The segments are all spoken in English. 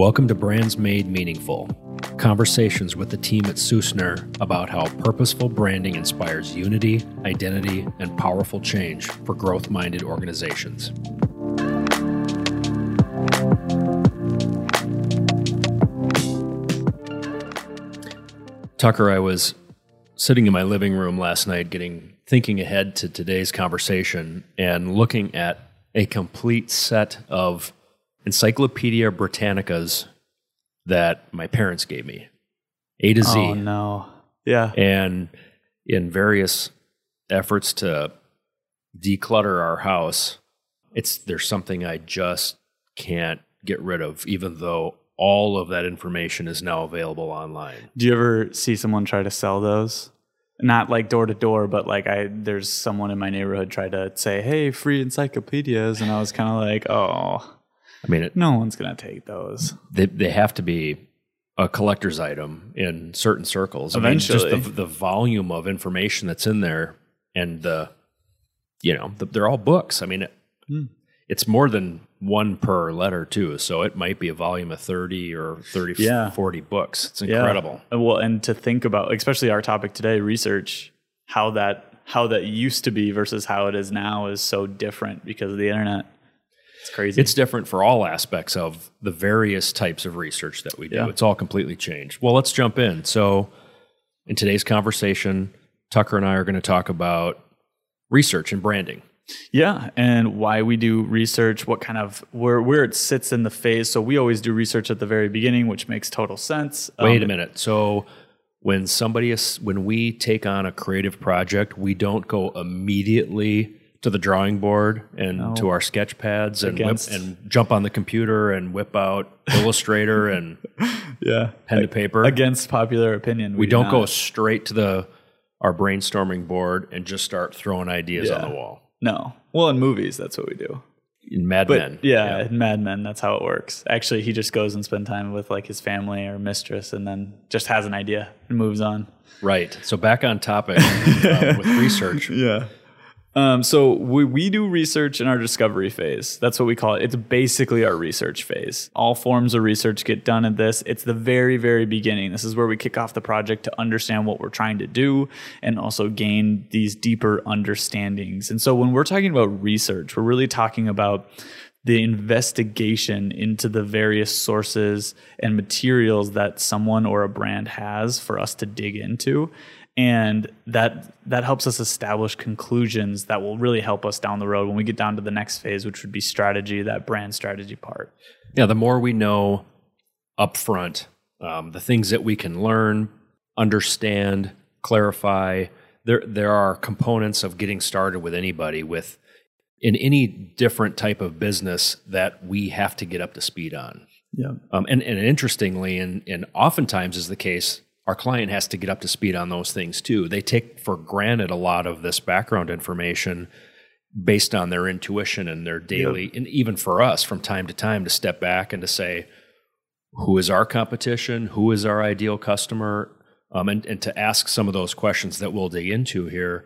Welcome to Brands Made Meaningful. Conversations with the team at Sussner about how purposeful branding inspires unity, identity, and powerful change for growth minded organizations. Tucker, I was sitting in my living room last night getting thinking ahead to today's conversation and looking at a complete set of Encyclopedia Britannicas that my parents gave me, A to Z. Oh no! Yeah, and in various efforts to declutter our house, it's there's something I just can't get rid of, even though all of that information is now available online. Do you ever see someone try to sell those? Not like door to door, but like I there's someone in my neighborhood tried to say, "Hey, free encyclopedias," and I was kind of like, "Oh, I mean, it, no one's going to take those. They they have to be a collector's item in certain circles. Eventually, I mean, just the, the volume of information that's in there, and the you know the, they're all books. I mean, it, hmm. it's more than one per letter too. So it might be a volume of thirty or 30, yeah. 40 books. It's incredible. Yeah. Well, and to think about, especially our topic today, research how that how that used to be versus how it is now is so different because of the internet. It's crazy. It's different for all aspects of the various types of research that we do. Yeah. It's all completely changed. Well, let's jump in. So, in today's conversation, Tucker and I are going to talk about research and branding. Yeah, and why we do research, what kind of where where it sits in the phase. So we always do research at the very beginning, which makes total sense. Wait um, a minute. So when somebody is when we take on a creative project, we don't go immediately to the drawing board and no. to our sketch pads and whip, and jump on the computer and whip out Illustrator and yeah pen to paper against popular opinion. We, we do don't not. go straight to the our brainstorming board and just start throwing ideas yeah. on the wall. No, well, in movies that's what we do. In Mad but, Men, yeah, yeah, in Mad Men, that's how it works. Actually, he just goes and spend time with like his family or mistress, and then just has an idea and moves on. Right. So back on topic uh, with research. Yeah. Um, so we, we do research in our discovery phase. That's what we call it. It's basically our research phase. All forms of research get done in this. It's the very, very beginning. This is where we kick off the project to understand what we're trying to do and also gain these deeper understandings. And so when we're talking about research, we're really talking about the investigation into the various sources and materials that someone or a brand has for us to dig into and that that helps us establish conclusions that will really help us down the road when we get down to the next phase which would be strategy that brand strategy part. Yeah the more we know upfront um, the things that we can learn understand clarify there there are components of getting started with anybody with in any different type of business that we have to get up to speed on. Yeah. Um, and, and interestingly and, and oftentimes is the case our client has to get up to speed on those things too. They take for granted a lot of this background information based on their intuition and their daily, and even for us from time to time to step back and to say, who is our competition? Who is our ideal customer? Um, and, and to ask some of those questions that we'll dig into here.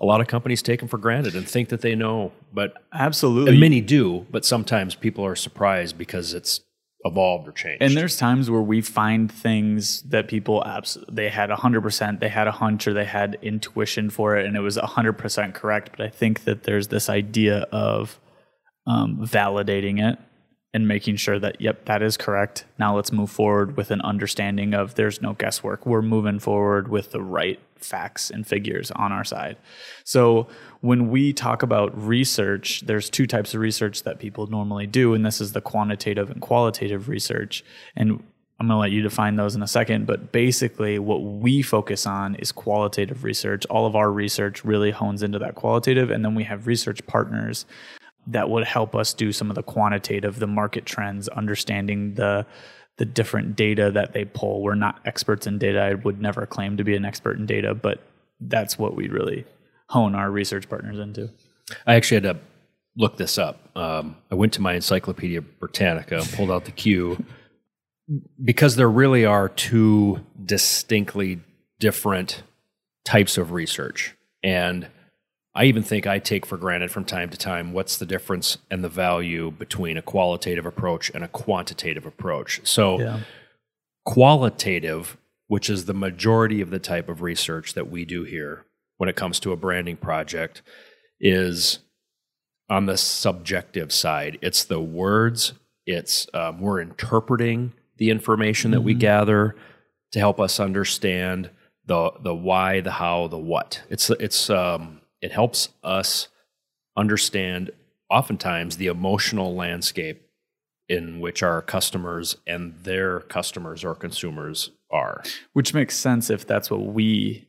A lot of companies take them for granted and think that they know, but absolutely, and many do. But sometimes people are surprised because it's evolved or changed. And there's times where we find things that people abs- they had 100%, they had a hunch or they had intuition for it and it was 100% correct, but I think that there's this idea of um, validating it and making sure that yep that is correct. Now let's move forward with an understanding of there's no guesswork. We're moving forward with the right facts and figures on our side so when we talk about research there's two types of research that people normally do and this is the quantitative and qualitative research and I'm going to let you define those in a second, but basically, what we focus on is qualitative research. All of our research really hones into that qualitative, and then we have research partners that would help us do some of the quantitative, the market trends, understanding the the different data that they pull. We're not experts in data. I would never claim to be an expert in data, but that's what we really hone our research partners into. I actually had to look this up. Um, I went to my Encyclopedia Britannica, pulled out the Q, because there really are two distinctly different types of research. And I even think I take for granted from time to time what's the difference and the value between a qualitative approach and a quantitative approach. So, Yeah. qualitative, which is the majority of the type of research that we do here when it comes to a branding project, is on the subjective side. It's the words, it's um, we're interpreting the information that we gather to help us understand the the why, the how, the what. It's it's um, it helps us understand oftentimes the emotional landscape in which our customers and their customers or consumers are. which makes sense if that's what we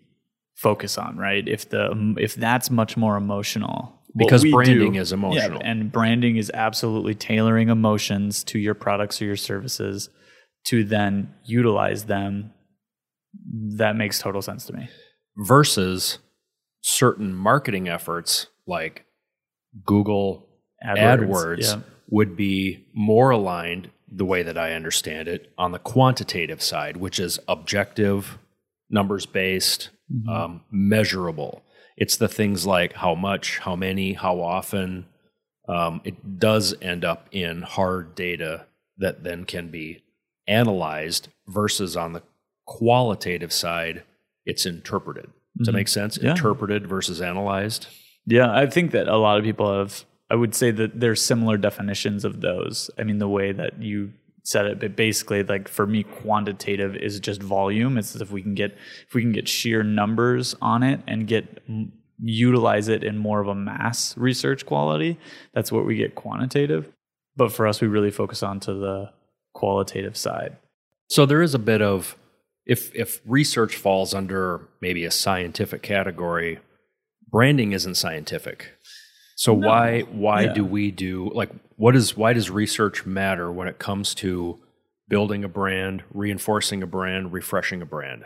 focus on right if the if that's much more emotional Because branding do- is emotional. yeah, and branding is absolutely tailoring emotions to your products or your services to then utilize them that makes total sense to me versus certain marketing efforts like Google AdWords, AdWords, yeah. would be more aligned, the way that I understand it, on the quantitative side, which is objective, numbers based, Mm-hmm. um, measurable. It's the things like how much, how many, how often. Um, it does end up in hard data that then can be analyzed versus on the qualitative side, it's interpreted. Does that make sense? Mm-hmm. Yeah. Interpreted versus analyzed. Yeah, I think that a lot of people have. I would say that there's similar definitions of those. I mean, the way that you said it, but basically, like for me, quantitative is just volume. It's if we can get if we can get sheer numbers on it and get utilize it in more of a mass research quality. That's what we get quantitative. But for us, we really focus on to the qualitative side. So there is a bit of if if research falls under maybe a scientific category, branding isn't scientific. So why why Yeah. do we do like what is why does research matter when it comes to building a brand, reinforcing a brand, refreshing a brand?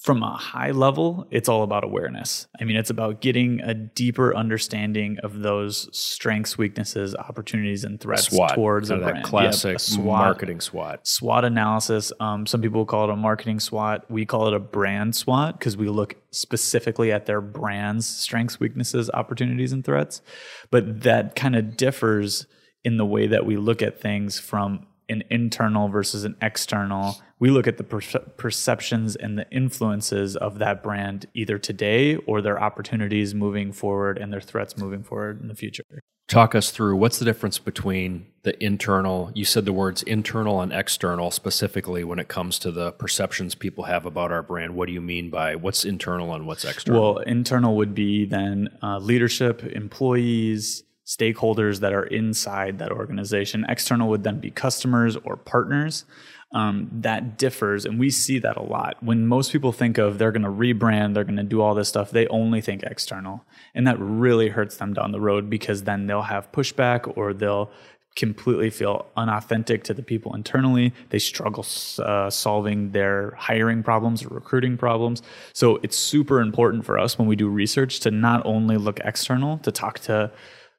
From a high level, it's all about awareness. I mean, it's about getting a deeper understanding of those strengths, weaknesses, opportunities, and threats SWOT, towards a that brand. classic Yep, a SWOT, marketing SWOT. SWOT analysis. Um, some people call it a marketing SWOT. We call it a brand SWOT because we look specifically at their brand's strengths, weaknesses, opportunities, and threats. But that kind of differs in the way that we look at things from an internal versus an external. We look at the perce- perceptions and the influences of that brand either today or their opportunities moving forward and their threats moving forward in the future. Talk us through what's the difference between the internal, you said the words internal and external specifically when it comes to the perceptions people have about our brand. What do you mean by what's internal and what's external? Well, internal would be then uh, leadership, employees, stakeholders that are inside that organization. External would then be customers or partners. Um, that differs, and we see that a lot. When most people think of they're going to rebrand, they're going to do all this stuff, they only think external. And that really hurts them down the road because then they'll have pushback or they'll completely feel unauthentic to the people internally. They struggle uh, solving their hiring problems or recruiting problems. So it's super important for us when we do research to not only look external, to talk to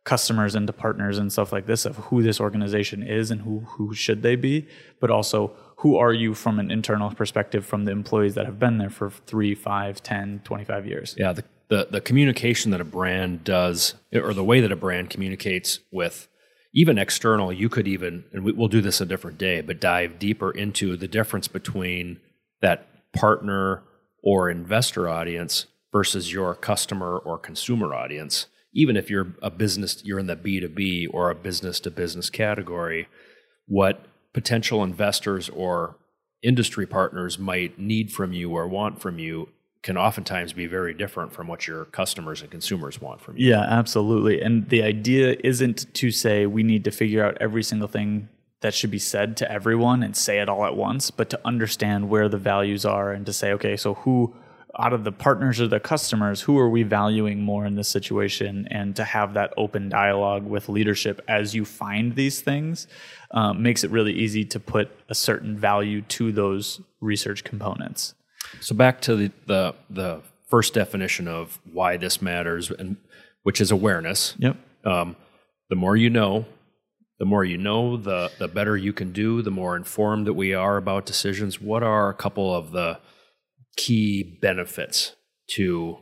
customers into partners and stuff like this of who this organization is and who who should they be, but also who are you from an internal perspective from the employees that have been there for 3, 5, 10, 25 years. Yeah, the, the the communication that a brand does, or the way that a brand communicates with even external, you could even, and we, we'll do this a different day, but dive deeper into the difference between that partner or investor audience versus your customer or consumer audience. Even if you're a business, you're in the B2B or a business to business category, what potential investors or industry partners might need from you or want from you can oftentimes be very different from what your customers and consumers want from you. Yeah, absolutely. And the idea isn't to say we need to figure out every single thing that should be said to everyone and say it all at once, but to understand where the values are and to say, okay, so who out of the partners or the customers, who are we valuing more in this situation? And to have that open dialogue with leadership as you find these things um, makes it really easy to put a certain value to those research components. So back to the, the the first definition of why this matters, and which is awareness. Yep. Um, the more you know, the more you know, the the better you can do. The more informed that we are about decisions. What are a couple of the key benefits to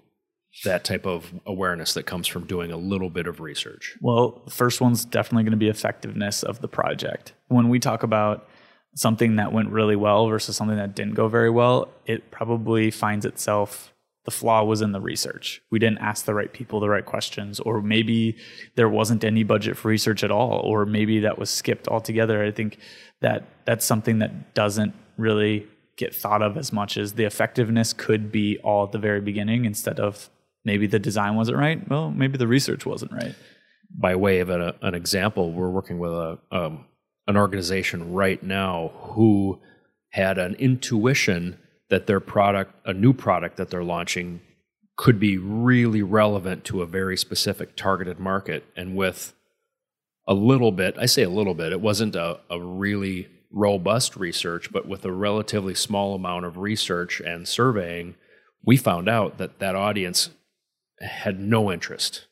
that type of awareness that comes from doing a little bit of research? Well, the first one's definitely going to be effectiveness of the project. When we talk about something that went really well versus something that didn't go very well, it probably finds itself the flaw was in the research. We didn't ask the right people the right questions, or maybe there wasn't any budget for research at all, or maybe that was skipped altogether. I think that that's something that doesn't really get thought of as much as the effectiveness could be all at the very beginning instead of maybe the design wasn't right. Well, maybe the research wasn't right. By way of an, an example, we're working with a um, an organization right now who had an intuition that their product, a new product that they're launching, could be really relevant to a very specific targeted market. And with a little bit, I say a little bit, it wasn't a, a really robust research, but with a relatively small amount of research and surveying, we found out that that audience had no interest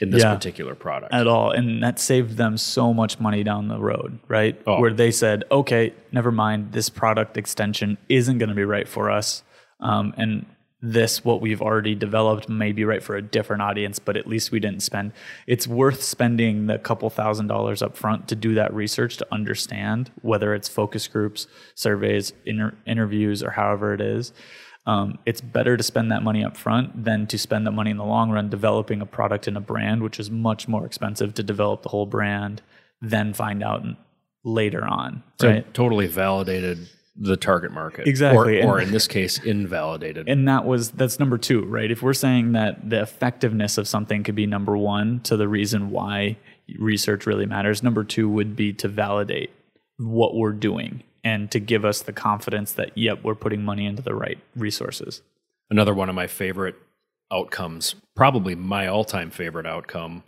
in this yeah, particular product. At all. And that saved them so much money down the road right? Oh. where they said okay never mind. This product extension isn't going to be right for us. Um, and this what we've already developed may be right for a different audience but at least we didn't spend it's worth spending the couple thousand dollars up front to do that research to understand whether it's focus groups surveys inter- interviews or however it is um, it's better to spend that money up front than to spend that money in the long run developing a product and a brand, which is much more expensive to develop the whole brand, then find out later on. So right? totally validated the target market exactly or, or in this case invalidated and that was that's number two right if we're saying that the effectiveness of something could be number one to the reason why research really matters number two would be to validate what we're doing and to give us the confidence that, yep, we're putting money into the right resources. Another one of my favorite outcomes, probably my all time favorite outcome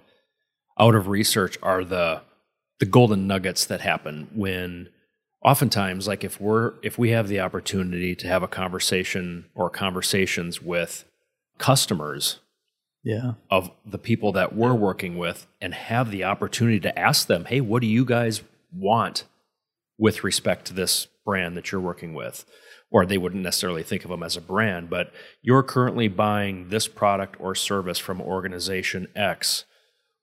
out of research are the the golden nuggets that happen when oftentimes like if we're if we have the opportunity to have a conversation or conversations with customers yeah of the people that we're working with and have the opportunity to ask them hey what do you guys want with respect to this brand that you're working with. Or they wouldn't necessarily think of them as a brand, but you're currently buying this product or service from organization X.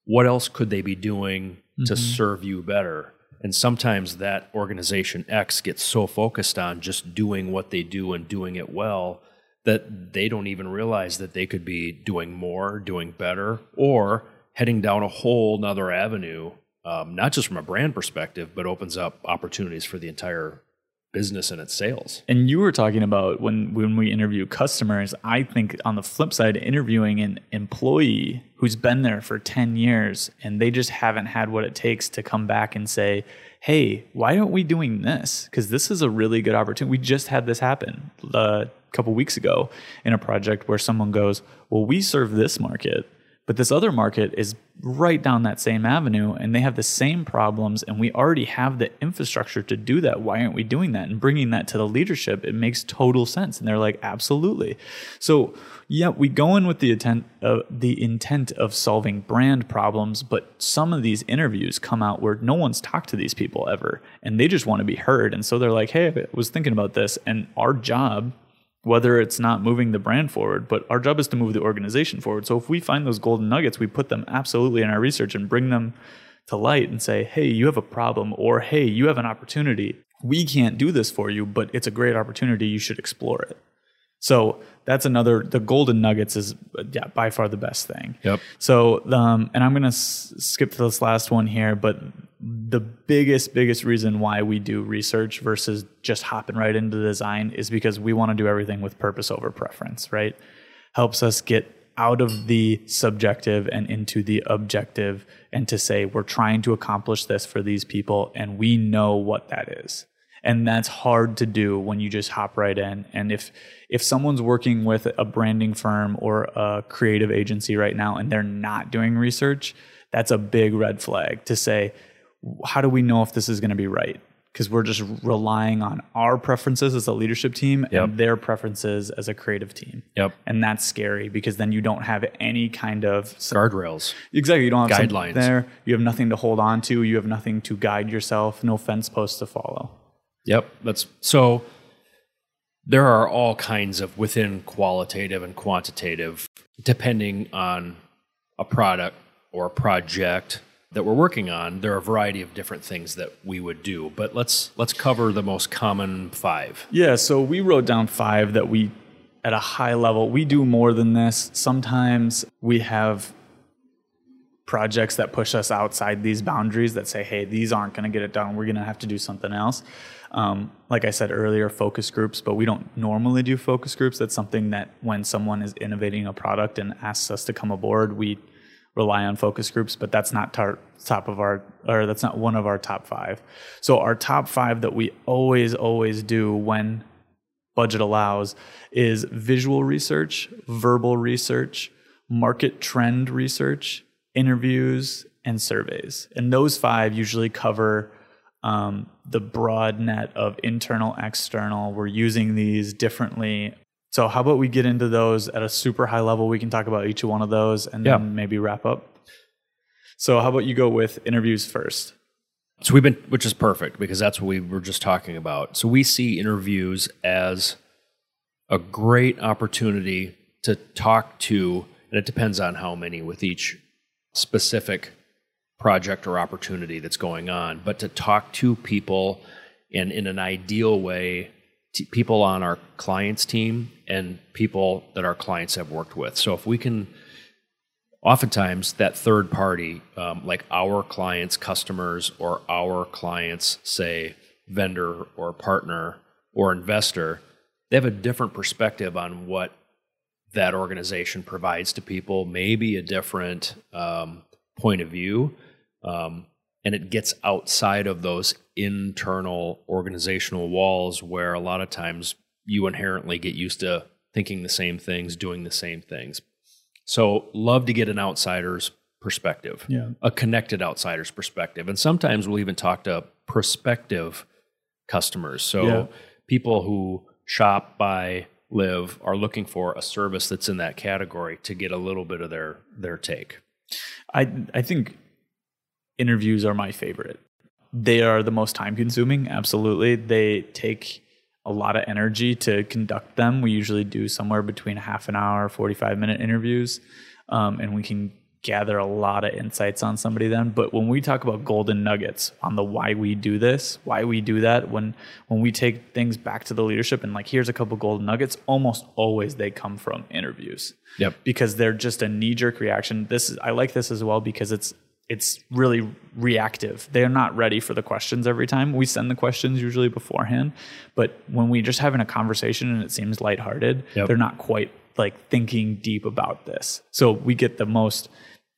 What else could they be doing mm-hmm. to serve you better? And sometimes that organization X gets so focused on just doing what they do and doing it well that they don't even realize that they could be doing more, doing better, or heading down a whole nother avenue um, not just from a brand perspective, but opens up opportunities for the entire business and its sales. And you were talking about when when we interview customers, I think on the flip side, interviewing an employee who's been there for 10 years and they just haven't had what it takes to come back and say, "Hey, why aren't we doing this? Cuz this is a really good opportunity. We just had this happen a couple weeks ago in a project where someone goes, "Well, we serve this market." But this other market is right down that same avenue and they have the same problems and we already have the infrastructure to do that. Why aren't we doing that? And bringing that to the leadership, it makes total sense. And they're like, absolutely. So yeah, we go in with the intent of uh, the intent of solving brand problems, but some of these interviews come out where no one's talked to these people ever and they just want to be heard. And so they're like, hey, I was thinking about this. And our job whether it's not moving the brand forward, but our job is to move the organization forward. So if we find those golden nuggets, we put them absolutely in our research and bring them to light and say, hey, you have a problem, or hey, you have an opportunity. We can't do this for you, but it's a great opportunity. You should explore it. So that's another. The golden nuggets is yeah by far the best thing. Yep. So um, and I'm gonna s- skip to this last one here, but the biggest biggest reason why we do research versus just hopping right into design is because we want to do everything with purpose over preference. Right. Helps us get out of the subjective and into the objective and to say we're trying to accomplish this for these people and we know what that is and that's hard to do when you just hop right in and if if someone's working with a branding firm or a creative agency right now and they're not doing research that's a big red flag to say how do we know if this is going to be right because we're just relying on our preferences as a leadership team yep. and their preferences as a creative team. Yep. And that's scary because then you don't have any kind of guardrails. Exactly. You don't have guidelines there. You have nothing to hold on to. You have nothing to guide yourself. No fence posts to follow. Yep. That's so there are all kinds of within qualitative and quantitative depending on a product or a project that we're working on, there are a variety of different things that we would do. But let's let's cover the most common five. Yeah, so we wrote down five that we at a high level, we do more than this. Sometimes we have projects that push us outside these boundaries that say, hey, these aren't going to get it done. We're going to have to do something else. Um, like I said earlier, focus groups, but we don't normally do focus groups. That's something that when someone is innovating a product and asks us to come aboard, we rely on focus groups, but that's not tar- top of our, or that's not one of our top five. So our top five that we always, always do when budget allows is visual research, verbal research, market trend research, interviews, and surveys. And those five usually cover um, the broad net of internal, external. We're using these differently. So, how about we get into those at a super high level? We can talk about each one of those and Yeah. then maybe wrap up. So, how about you go with interviews first? So we've been, which is perfect because that's what we were just talking about. So we see interviews as a great opportunity to talk to, and it depends on how many with each specific project or opportunity that's going on, but to talk to people and in an ideal way, t- people on our clients team and people that our clients have worked with. So if we can oftentimes that third party, um, like our clients' customers or our clients, say vendor or partner or investor, they have a different perspective on what that organization provides to people, maybe a different um, point of view. Um, and it gets outside of those internal organizational walls where a lot of times you inherently get used to thinking the same things, doing the same things. So, love to get an outsider's perspective, Yeah. a connected outsider's perspective. And sometimes we'll even talk to prospective customers. So, Yeah. people who shop, buy, live are looking for a service that's in that category to get a little bit of their their take. I I think interviews are my favorite. They are the most time consuming, absolutely. They take a lot of energy to conduct them. We usually do somewhere between half an hour, 45 minute interviews, um, and we can gather a lot of insights on somebody then. But when we talk about golden nuggets on the why we do this, why we do that, when when we take things back to the leadership and like here's a couple golden nuggets, almost always they come from interviews Yep. because they're just a knee jerk reaction. This is I like this as well because it's it's really reactive. They're not ready for the questions every time. We send the questions usually beforehand, but when we just having a conversation and it seems lighthearted, Yep. they're not quite like thinking deep about this. So we get the most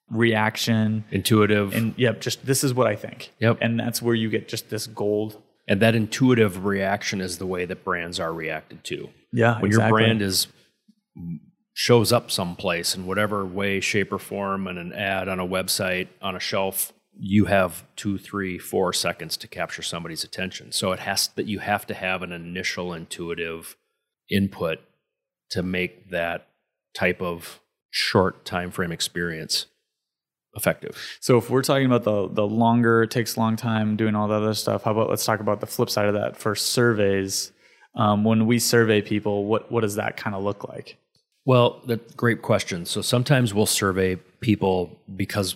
reaction Intuitive. and yep, just this is what I think. Yep. And that's where you get just this gold. And that intuitive reaction is the way that brands are reacted to. Yeah, When your brand is shows up someplace in whatever way, shape, or form, in an ad on a website, on a shelf, you have two, three, four seconds to capture somebody's attention. So it has that you have to have an initial intuitive input to make that type of short time frame experience effective. So if we're talking about the the longer it takes a long time doing all the other stuff, how about let's talk about the flip side of that for surveys. Um, when we survey people, what what does that kind of look like? Well, that's a great question. So sometimes we'll survey people because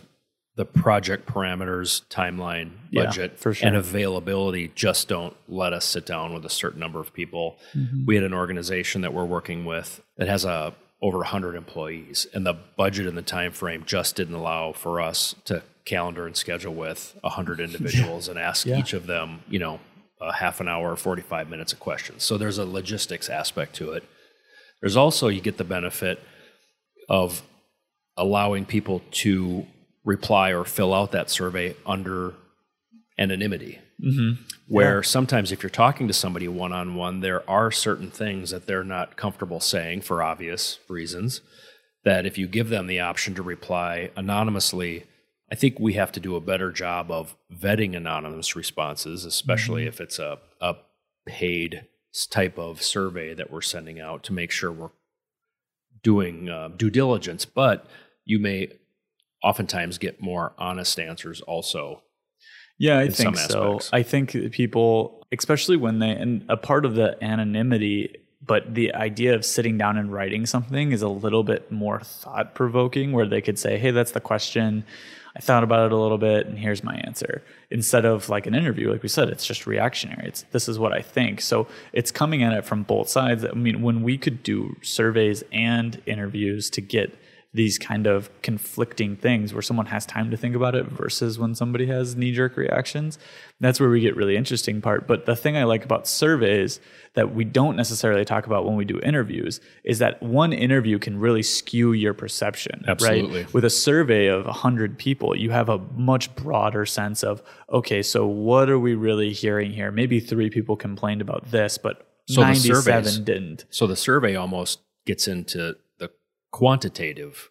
the project parameters, timeline, Yeah, budget, for sure. and availability just don't let us sit down with a certain number of people. Mm-hmm. We had an organization that we're working with that has a over 100 employees and the budget and the time frame just didn't allow for us to calendar and schedule with 100 individuals and ask Yeah. each of them, you know, a half an hour or 45 minutes of questions. So there's a logistics aspect to it. There's also you get the benefit of allowing people to reply or fill out that survey under anonymity. Mm-hmm. Where sometimes if you're talking to somebody one on one, there are certain things that they're not comfortable saying for obvious reasons. That if you give them the option to reply anonymously, I think we have to do a better job of vetting anonymous responses, especially mm-hmm. if it's a, a paid type of survey that we're sending out to make sure we're doing uh, due diligence. But you may oftentimes get more honest answers also. Yeah, I think so. I think people, especially when they, and a part of the anonymity but the idea of sitting down and writing something is a little bit more thought provoking where they could say hey that's the question. I thought about it a little bit and here's my answer. Instead of like an interview like we said it's just reactionary. It's this is what i think. So it's coming at it from both sides. I mean when we could do surveys and interviews to get these kind of conflicting things where someone has time to think about it versus when somebody has knee jerk reactions. That's where we get really interesting part. But the thing I like about surveys that we don't necessarily talk about when we do interviews is that one interview can really skew your perception. Absolutely. Right? With a survey of 100 people, you have a much broader sense of, okay, so what are we really hearing here? Maybe three people complained about this, but so 97 surveys, didn't. So the survey almost gets into quantitative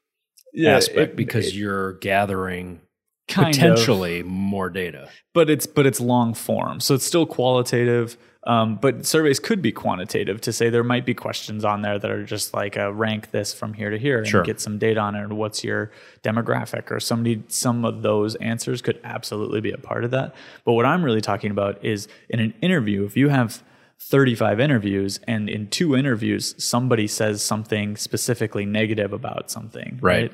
yeah, aspect it, because it, you're gathering potentially of, more data. But it's but it's long form, so it's still qualitative. Um, but surveys could be quantitative to say there might be questions on there that are just like a rank this from here to here and sure. get some data on it. Or what's your demographic or somebody? Some of those answers could absolutely be a part of that. But what I'm really talking about is in an interview, if you have 35 interviews and in two interviews somebody says something specifically negative about something right, right?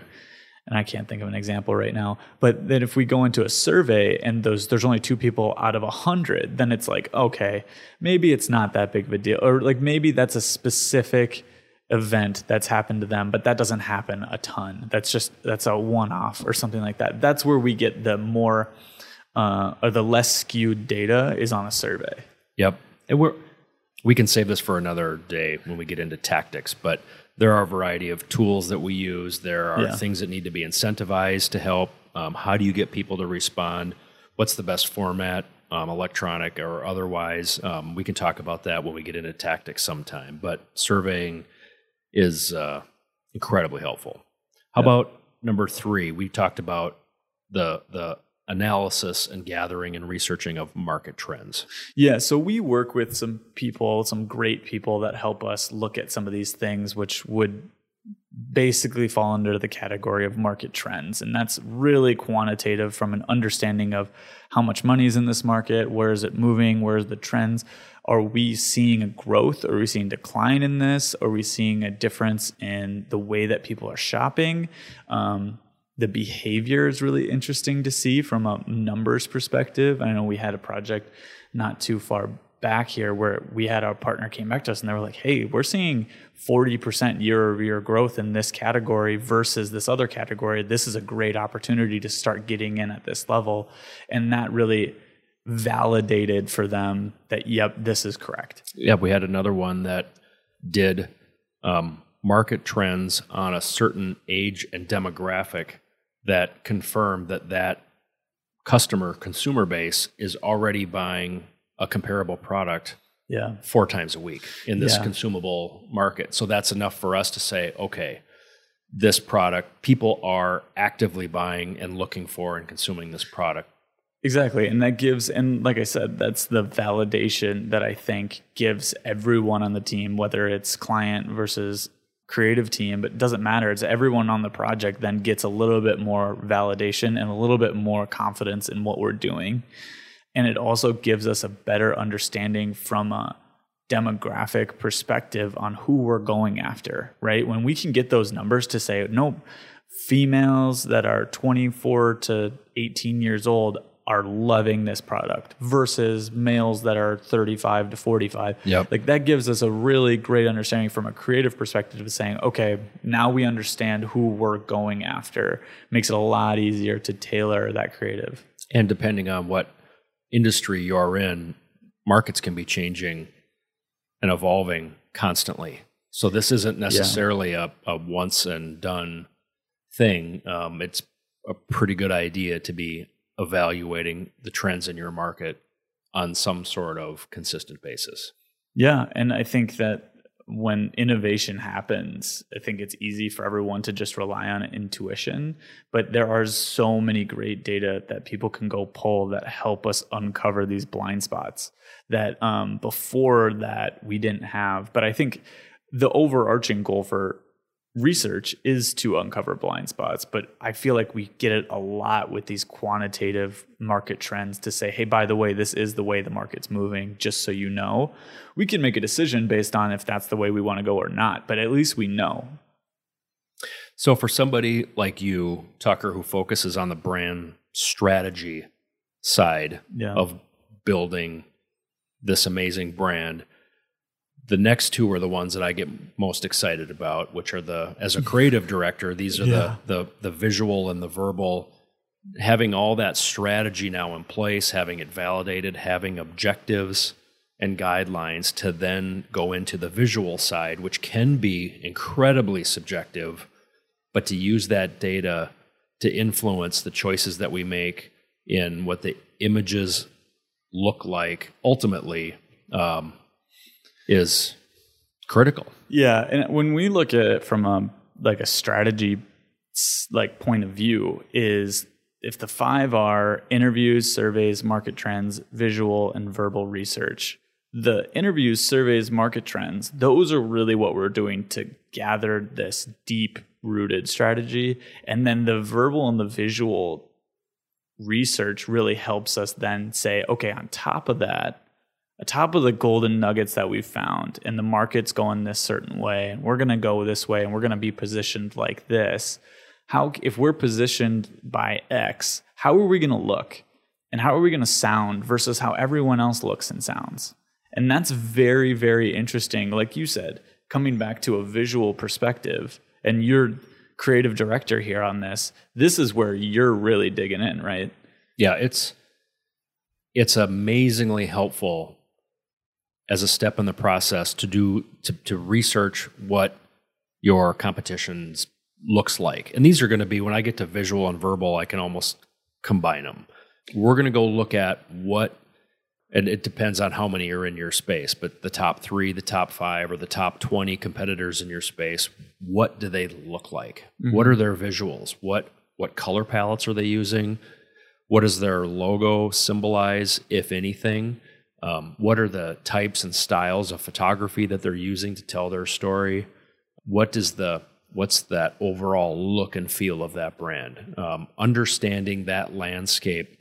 and i can't think of an example right now. But then if we go into a survey and those there's only two people out of a hundred then it's like okay maybe it's not that big of a deal. Or like maybe that's a specific event that's happened to them but that doesn't happen a ton. That's just that's a one-off or something like that. That's where we get the more uh, or the less skewed data is on a survey. Yep. And we're we can save this for another day when we get into tactics, but there are a variety of tools that we use. There are yeah. things that need to be incentivized to help. Um, how do you get people to respond? What's the best format, um, electronic or otherwise? Um, we can talk about that when we get into tactics sometime. But surveying is uh, incredibly helpful. How yeah. about number three? We talked about the the analysis and gathering and researching of market trends? Yeah, so we work with some people, some great people that help us look at some of these things, which would basically fall under the category of market trends. And that's really quantitative from an understanding of how much money is in this market, where is it moving, where are the trends. Are we seeing a growth? Are we seeing decline in this? Are we seeing a difference in the way that people are shopping? Um, the behavior is really interesting to see from a numbers perspective. I know we had a project not too far back here where we had our partner came back to us and they were like, hey, we're seeing 40% year over year growth in this category versus this other category. This is a great opportunity to start getting in at this level. And that really validated for them that, yep, this is correct. Yeah, we had another one that did um, market trends on a certain age and demographic that confirm that that customer consumer base is already buying a comparable product yeah. four times a week in this yeah. consumable market. So that's enough for us to say, okay, this product, people are actively buying and looking for and consuming this product. Exactly. And that gives, and like I said, that's the validation that I think gives everyone on the team, whether it's client versus creative team, but it doesn't matter. It's everyone on the project then gets a little bit more validation and a little bit more confidence in what we're doing. And it also gives us a better understanding from a demographic perspective on who we're going after, right? When we can get those numbers to say, no, females that are 24 to 18 years old are loving this product versus males that are 35 to 45. Yep. Like that gives us a really great understanding from a creative perspective of saying, okay, now we understand who we're going after. Makes it a lot easier to tailor that creative. And depending on what industry you're in, markets can be changing and evolving constantly. So this isn't necessarily yeah. a, a once and done thing. Um, it's a pretty good idea to be evaluating the trends in your market on some sort of consistent basis. Yeah, and I think that when innovation happens, I think it's easy for everyone to just rely on intuition. But there are so many great data that people can go pull that help us uncover these blind spots that um, before that we didn't have. But I think the overarching goal for research is to uncover blind spots, but I feel like we get it a lot with these quantitative market trends to say, hey, by the way, this is the way the market's moving, just so you know. We can make a decision based on if that's the way we want to go or not, but at least we know. So, for somebody like you, Tucker, who focuses on the brand strategy side Yeah. of building this amazing brand, the next two are the ones that I get most excited about, which are the as a creative director, these are Yeah. the the the visual and the verbal having all that strategy now in place, having it validated, having objectives and guidelines to then go into the visual side, which can be incredibly subjective, but to use that data to influence the choices that we make in what the images look like ultimately um, is critical. Yeah, and when we look at it from a like a strategy like point of view is if the five are interviews, surveys, market trends, visual and verbal research. The interviews, surveys, market trends, those are really what we're doing to gather this deep rooted strategy. And then the verbal and the visual research really helps us then say, okay, on top of that, on top of the golden nuggets that we've found, and the market's going this certain way, and we're going to go this way, and we're going to be positioned like this. How, if we're positioned by X, how are we going to look, and how are we going to sound versus how everyone else looks and sounds? And that's very, very interesting. Like you said, coming back to a visual perspective, and you're creative director here on this. This is where you're really digging in, right? Yeah, it's it's amazingly helpful as a step in the process to do to, to research what your competitions looks like. And these are going to be when I get to visual and verbal, I can almost combine them. We're going to go look at what and it depends on how many are in your space, but the top 3, the top 5 or the top 20 competitors in your space, what do they look like? What are mm-hmm. their visuals? What what color palettes are they using? What does their logo symbolize, if anything? Um, what are the types and styles of photography that they're using to tell their story? What does the what's that overall look and feel of that brand? Um, understanding that landscape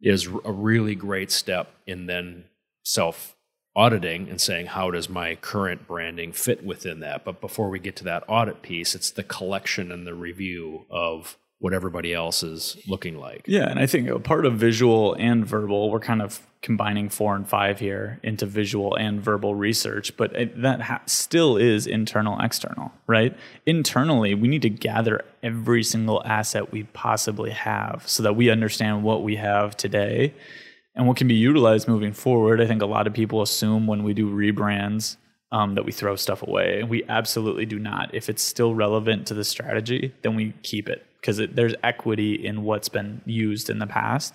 is a really great step in then self auditing and saying how does my current branding fit within that but before we get to that audit piece it's the collection and the review of what everybody else is looking like Yeah, and I think a part of visual and verbal, we're kind of combining four and five here into visual and verbal research, but it, that ha- still is internal external, right? Internally, we need to gather every single asset we possibly have so that we understand what we have today and what can be utilized moving forward. I think a lot of people assume when we do rebrands um, that we throw stuff away. And we absolutely do not. If it's still relevant to the strategy, then we keep it because there's equity in what's been used in the past,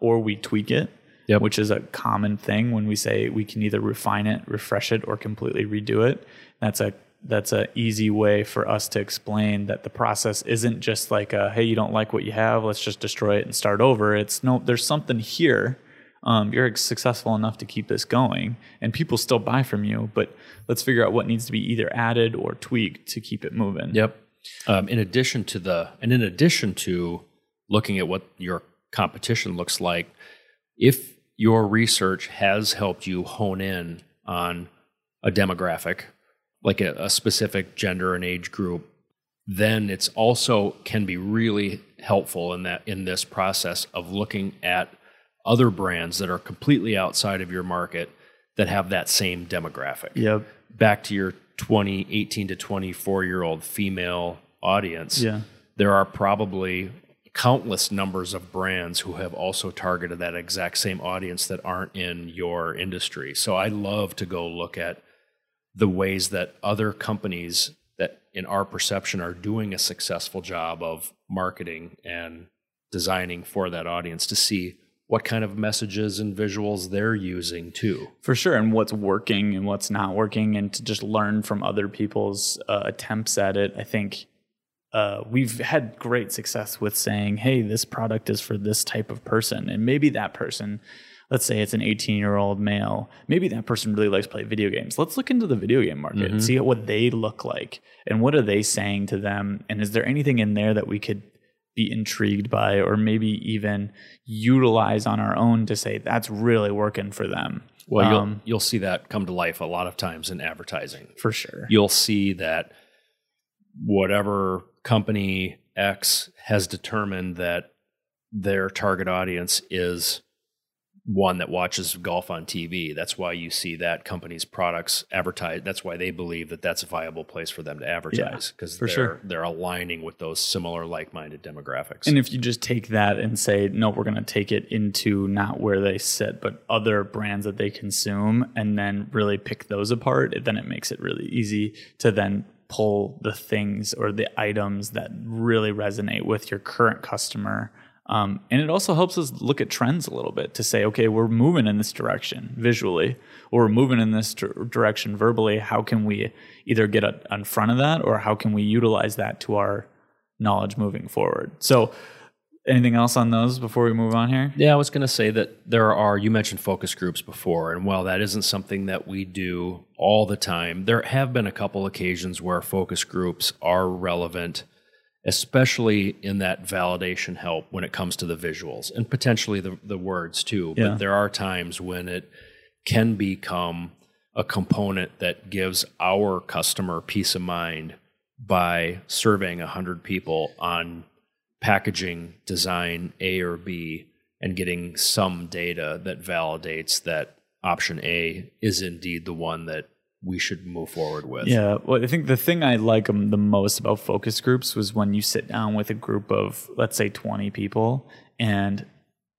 or we tweak it, Yep. which is a common thing when we say we can either refine it, refresh it, or completely redo it. That's a that's a easy way for us to explain that the process isn't just like a hey you don't like what you have let's just destroy it and start over it's no there's something here um, you're successful enough to keep this going and people still buy from you but let's figure out what needs to be either added or tweaked to keep it moving Yep. Um, in addition to the, and in addition to looking at what your competition looks like, if your research has helped you hone in on a demographic, like a, a specific gender and age group, then it's also can be really helpful in that in this process of looking at other brands that are completely outside of your market that have that same demographic. Yep. Back to your 20 18 to 24 year old female audience yeah. there are probably countless numbers of brands who have also targeted that exact same audience that aren't in your industry. So i love to go look at the ways that other companies that in our perception are doing a successful job of marketing and designing for that audience to see what kind of messages and visuals they're using too For sure, and what's working and what's not working, and to just learn from other people's uh, attempts at it. I think uh, we've had great success with saying, "Hey, this product is for this type of person," and maybe that person let's say it's an 18 year old male. Maybe that person really likes to play video games. Let's look into the video game market and see what they look like and what are they saying to them. And is there anything in there that we could be intrigued by or maybe even utilize on our own to say that's really working for them? Well, you'll, Um, you'll see that come to life a lot of times in advertising. for sure. You'll see that whatever company X has determined that their target audience is one that watches golf on TV. That's why you see that company's products advertised. That's why they believe that that's a viable place for them to advertise because for they're, sure. they're aligning with those similar like-minded demographics. And if you just take that and say, no, we're going to take it into not where they sit, but other brands that they consume, and then really pick those apart, then it makes it really easy to then pull the things or the items that really resonate with your current customer. Um, and it also helps us look at trends a little bit to say, okay, we're moving in this direction visually, or we're moving in this dir- direction verbally. How can we either get in front of that, or how can we utilize that to our knowledge moving forward? So, anything else on those before we move on here? Yeah, I was going to say that there are, you mentioned focus groups before, and while that isn't something that we do all the time, there have been a couple occasions where focus groups are relevant, especially in that validation help when it comes to the visuals and potentially the, the words too. Yeah. But there are times when it can become a component that gives our customer peace of mind by surveying 100 people on packaging design A or B and getting some data that validates that option A is indeed the one that we should move forward with. Yeah, well, I think the thing I like the most about focus groups was when you sit down with a group of, let's say, 20 people, and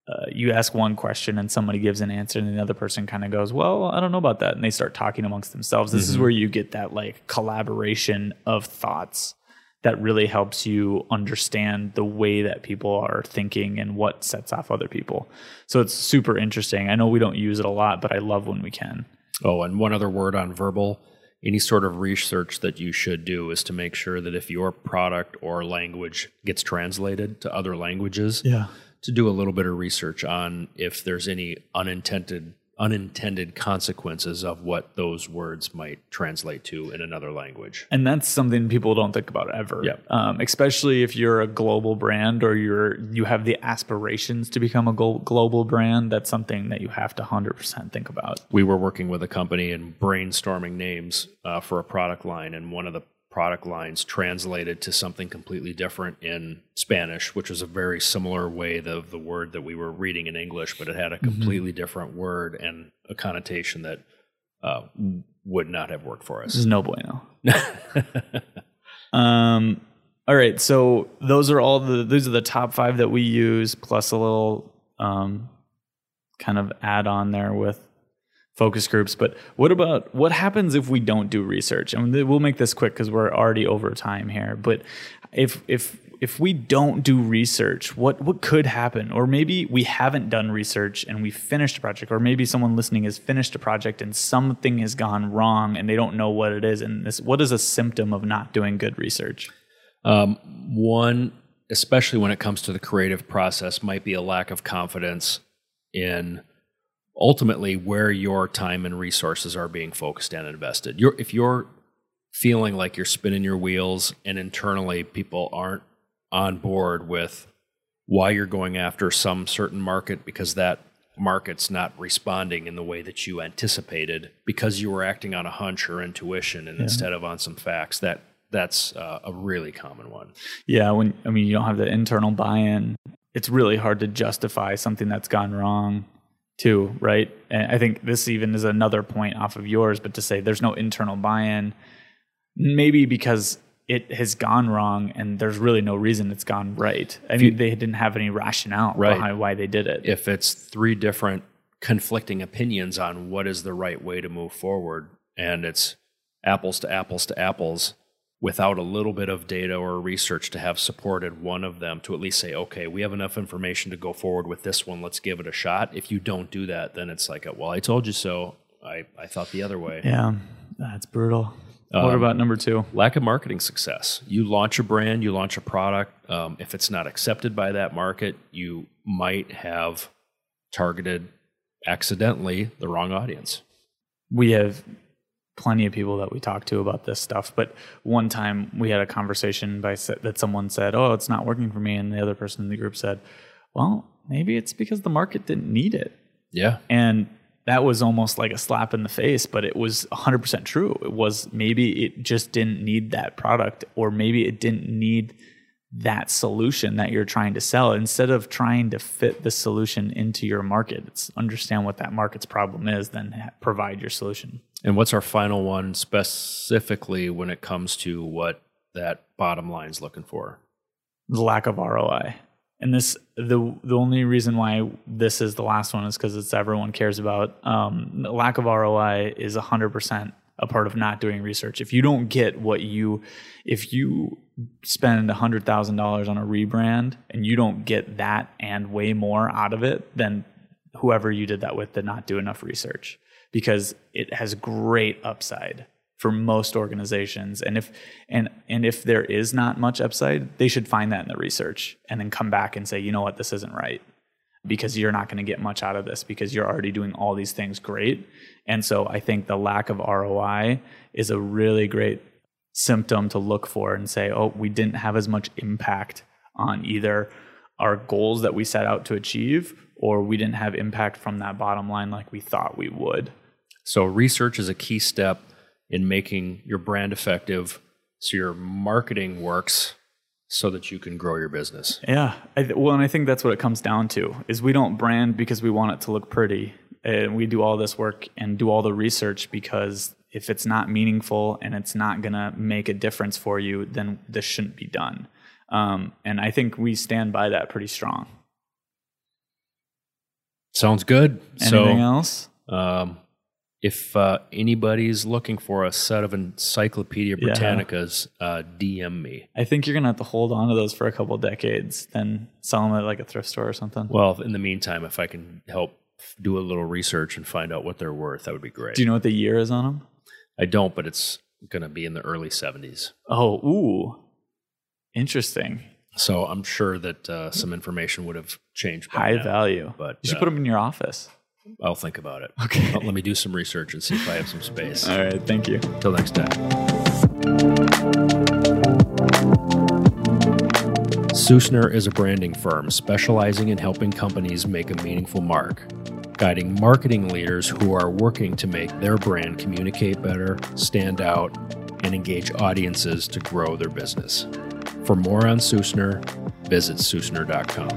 uh, you ask one question and somebody gives an answer, and the other person kind of goes, Well, I don't know about that. And they start talking amongst themselves. This is where you get that like collaboration of thoughts that really helps you understand the way that people are thinking and what sets off other people. So it's super interesting. I know we don't use it a lot, but I love when we can. Oh, and one other word on verbal. Any sort of research that you should do is to make sure that if your product or language gets translated to other languages, Yeah. to do a little bit of research on if there's any unintended unintended consequences of what those words might translate to in another language. And that's something people don't think about ever. Yeah. Um, especially if you're a global brand or you're you have the aspirations to become a global brand. That's something that you have to hundred percent think about. we were working with a company and brainstorming names uh, for a product line, and one of the product lines translated to something completely different in Spanish, which was a very similar way of the word that we were reading in English, but it had a completely different word and a connotation that uh, would not have worked for This us. is no bueno. um, all right, so those are all the those are the top five that we use, plus a little um, kind of add on there with focus groups. But what about what happens if we don't do research? I mean, we'll make this quick because we're already over time here. But if if if we don't do research, what what could happen? Or maybe we haven't done research and we finished a project, or maybe someone listening has finished a project and something has gone wrong and they don't know what it is. And this what is a symptom of not doing good research? Um, one, especially when it comes to the creative process, might be a lack of confidence in ultimately where your time and resources are being focused and invested. You're, if you're feeling like you're spinning your wheels and internally people aren't on board with why you're going after some certain market because that market's not responding in the way that you anticipated because you were acting on a hunch or intuition and instead of on some facts that that's uh, a really common one. Yeah, when I mean you don't have the internal buy-in, it's really hard to justify something that's gone wrong too, right? And I think this even is another point off of yours, but to say there's no internal buy-in, maybe because it has gone wrong and there's really no reason it's gone right. I mean, they didn't have any rationale Right. behind why they did it. if it's three different conflicting opinions on what is the right way to move forward and it's apples to apples to apples without a little bit of data or research to have supported one of them to at least say okay we have enough information to go forward with this one let's give it a shot if you don't do that then it's like well i told you so i, I thought the other way yeah, that's brutal. what about number two? lack of marketing success. You launch a brand, you launch a product. Um, if it's not accepted by that market, you might have targeted accidentally the wrong audience. We have plenty of people that we talk to about this stuff. But one time we had a conversation by that someone said, "Oh, it's not working for me," and the other person in the group said, "Well, maybe it's because the market didn't need it." Yeah, and that was almost like a slap in the face, but it was 100% true. It was maybe it just didn't need that product, or maybe it didn't need that solution that you're trying to sell. Instead of trying to fit the solution into your market, it's understand what that market's problem is, then provide your solution. And what's our final one specifically when it comes to what that bottom line is looking for? The lack of ROI. And this the the only reason why this is the last one is because it's everyone cares about. Um, lack of ROI is hundred percent a part of not doing research. If you don't get what you, if you spend hundred thousand dollars on a rebrand and you don't get that and way more out of it, then whoever you did that with did not do enough research because it has great upside for most organizations and if and and if there is not much upside they should find that in the research and then come back and say you know what this isn't right because you're not going to get much out of this because you're already doing all these things great. And so I think the lack of ROI is a really great symptom to look for and say, oh, we didn't have as much impact on either our goals that we set out to achieve or we didn't have impact from that bottom line like we thought we would. So research is a key step in making your brand effective so your marketing works so that you can grow your business. Yeah. I, well, and I think that's what it comes down to is we don't brand because we want it to look pretty. And we do all this work and do all the research because if it's not meaningful and it's not going to make a difference for you, then this shouldn't be done. Um, and I think we stand by that pretty strong. Sounds good. Anything so, else? Um, if uh, anybody's looking for a set of Encyclopedia Britannicas, yeah. uh, DM me. I think you're gonna have to hold on to those for a couple decades, then sell them at like a thrift store or something. Well, in the meantime, if I can help do a little research and find out what they're worth, that would be great. Do you know what the year is on them? I don't, but it's gonna be in the early '70s. Oh, ooh, interesting. So I'm sure that uh, some information would have changed. High now, value, but you should put them in your office. I'll think about it. Okay. Let me do some research and see if I have some space. All right. Thank you. Till next time. Sussner is a branding firm specializing in helping companies make a meaningful mark, guiding marketing leaders who are working to make their brand communicate better, stand out, and engage audiences to grow their business. For more on Sussner, visit sussner.com.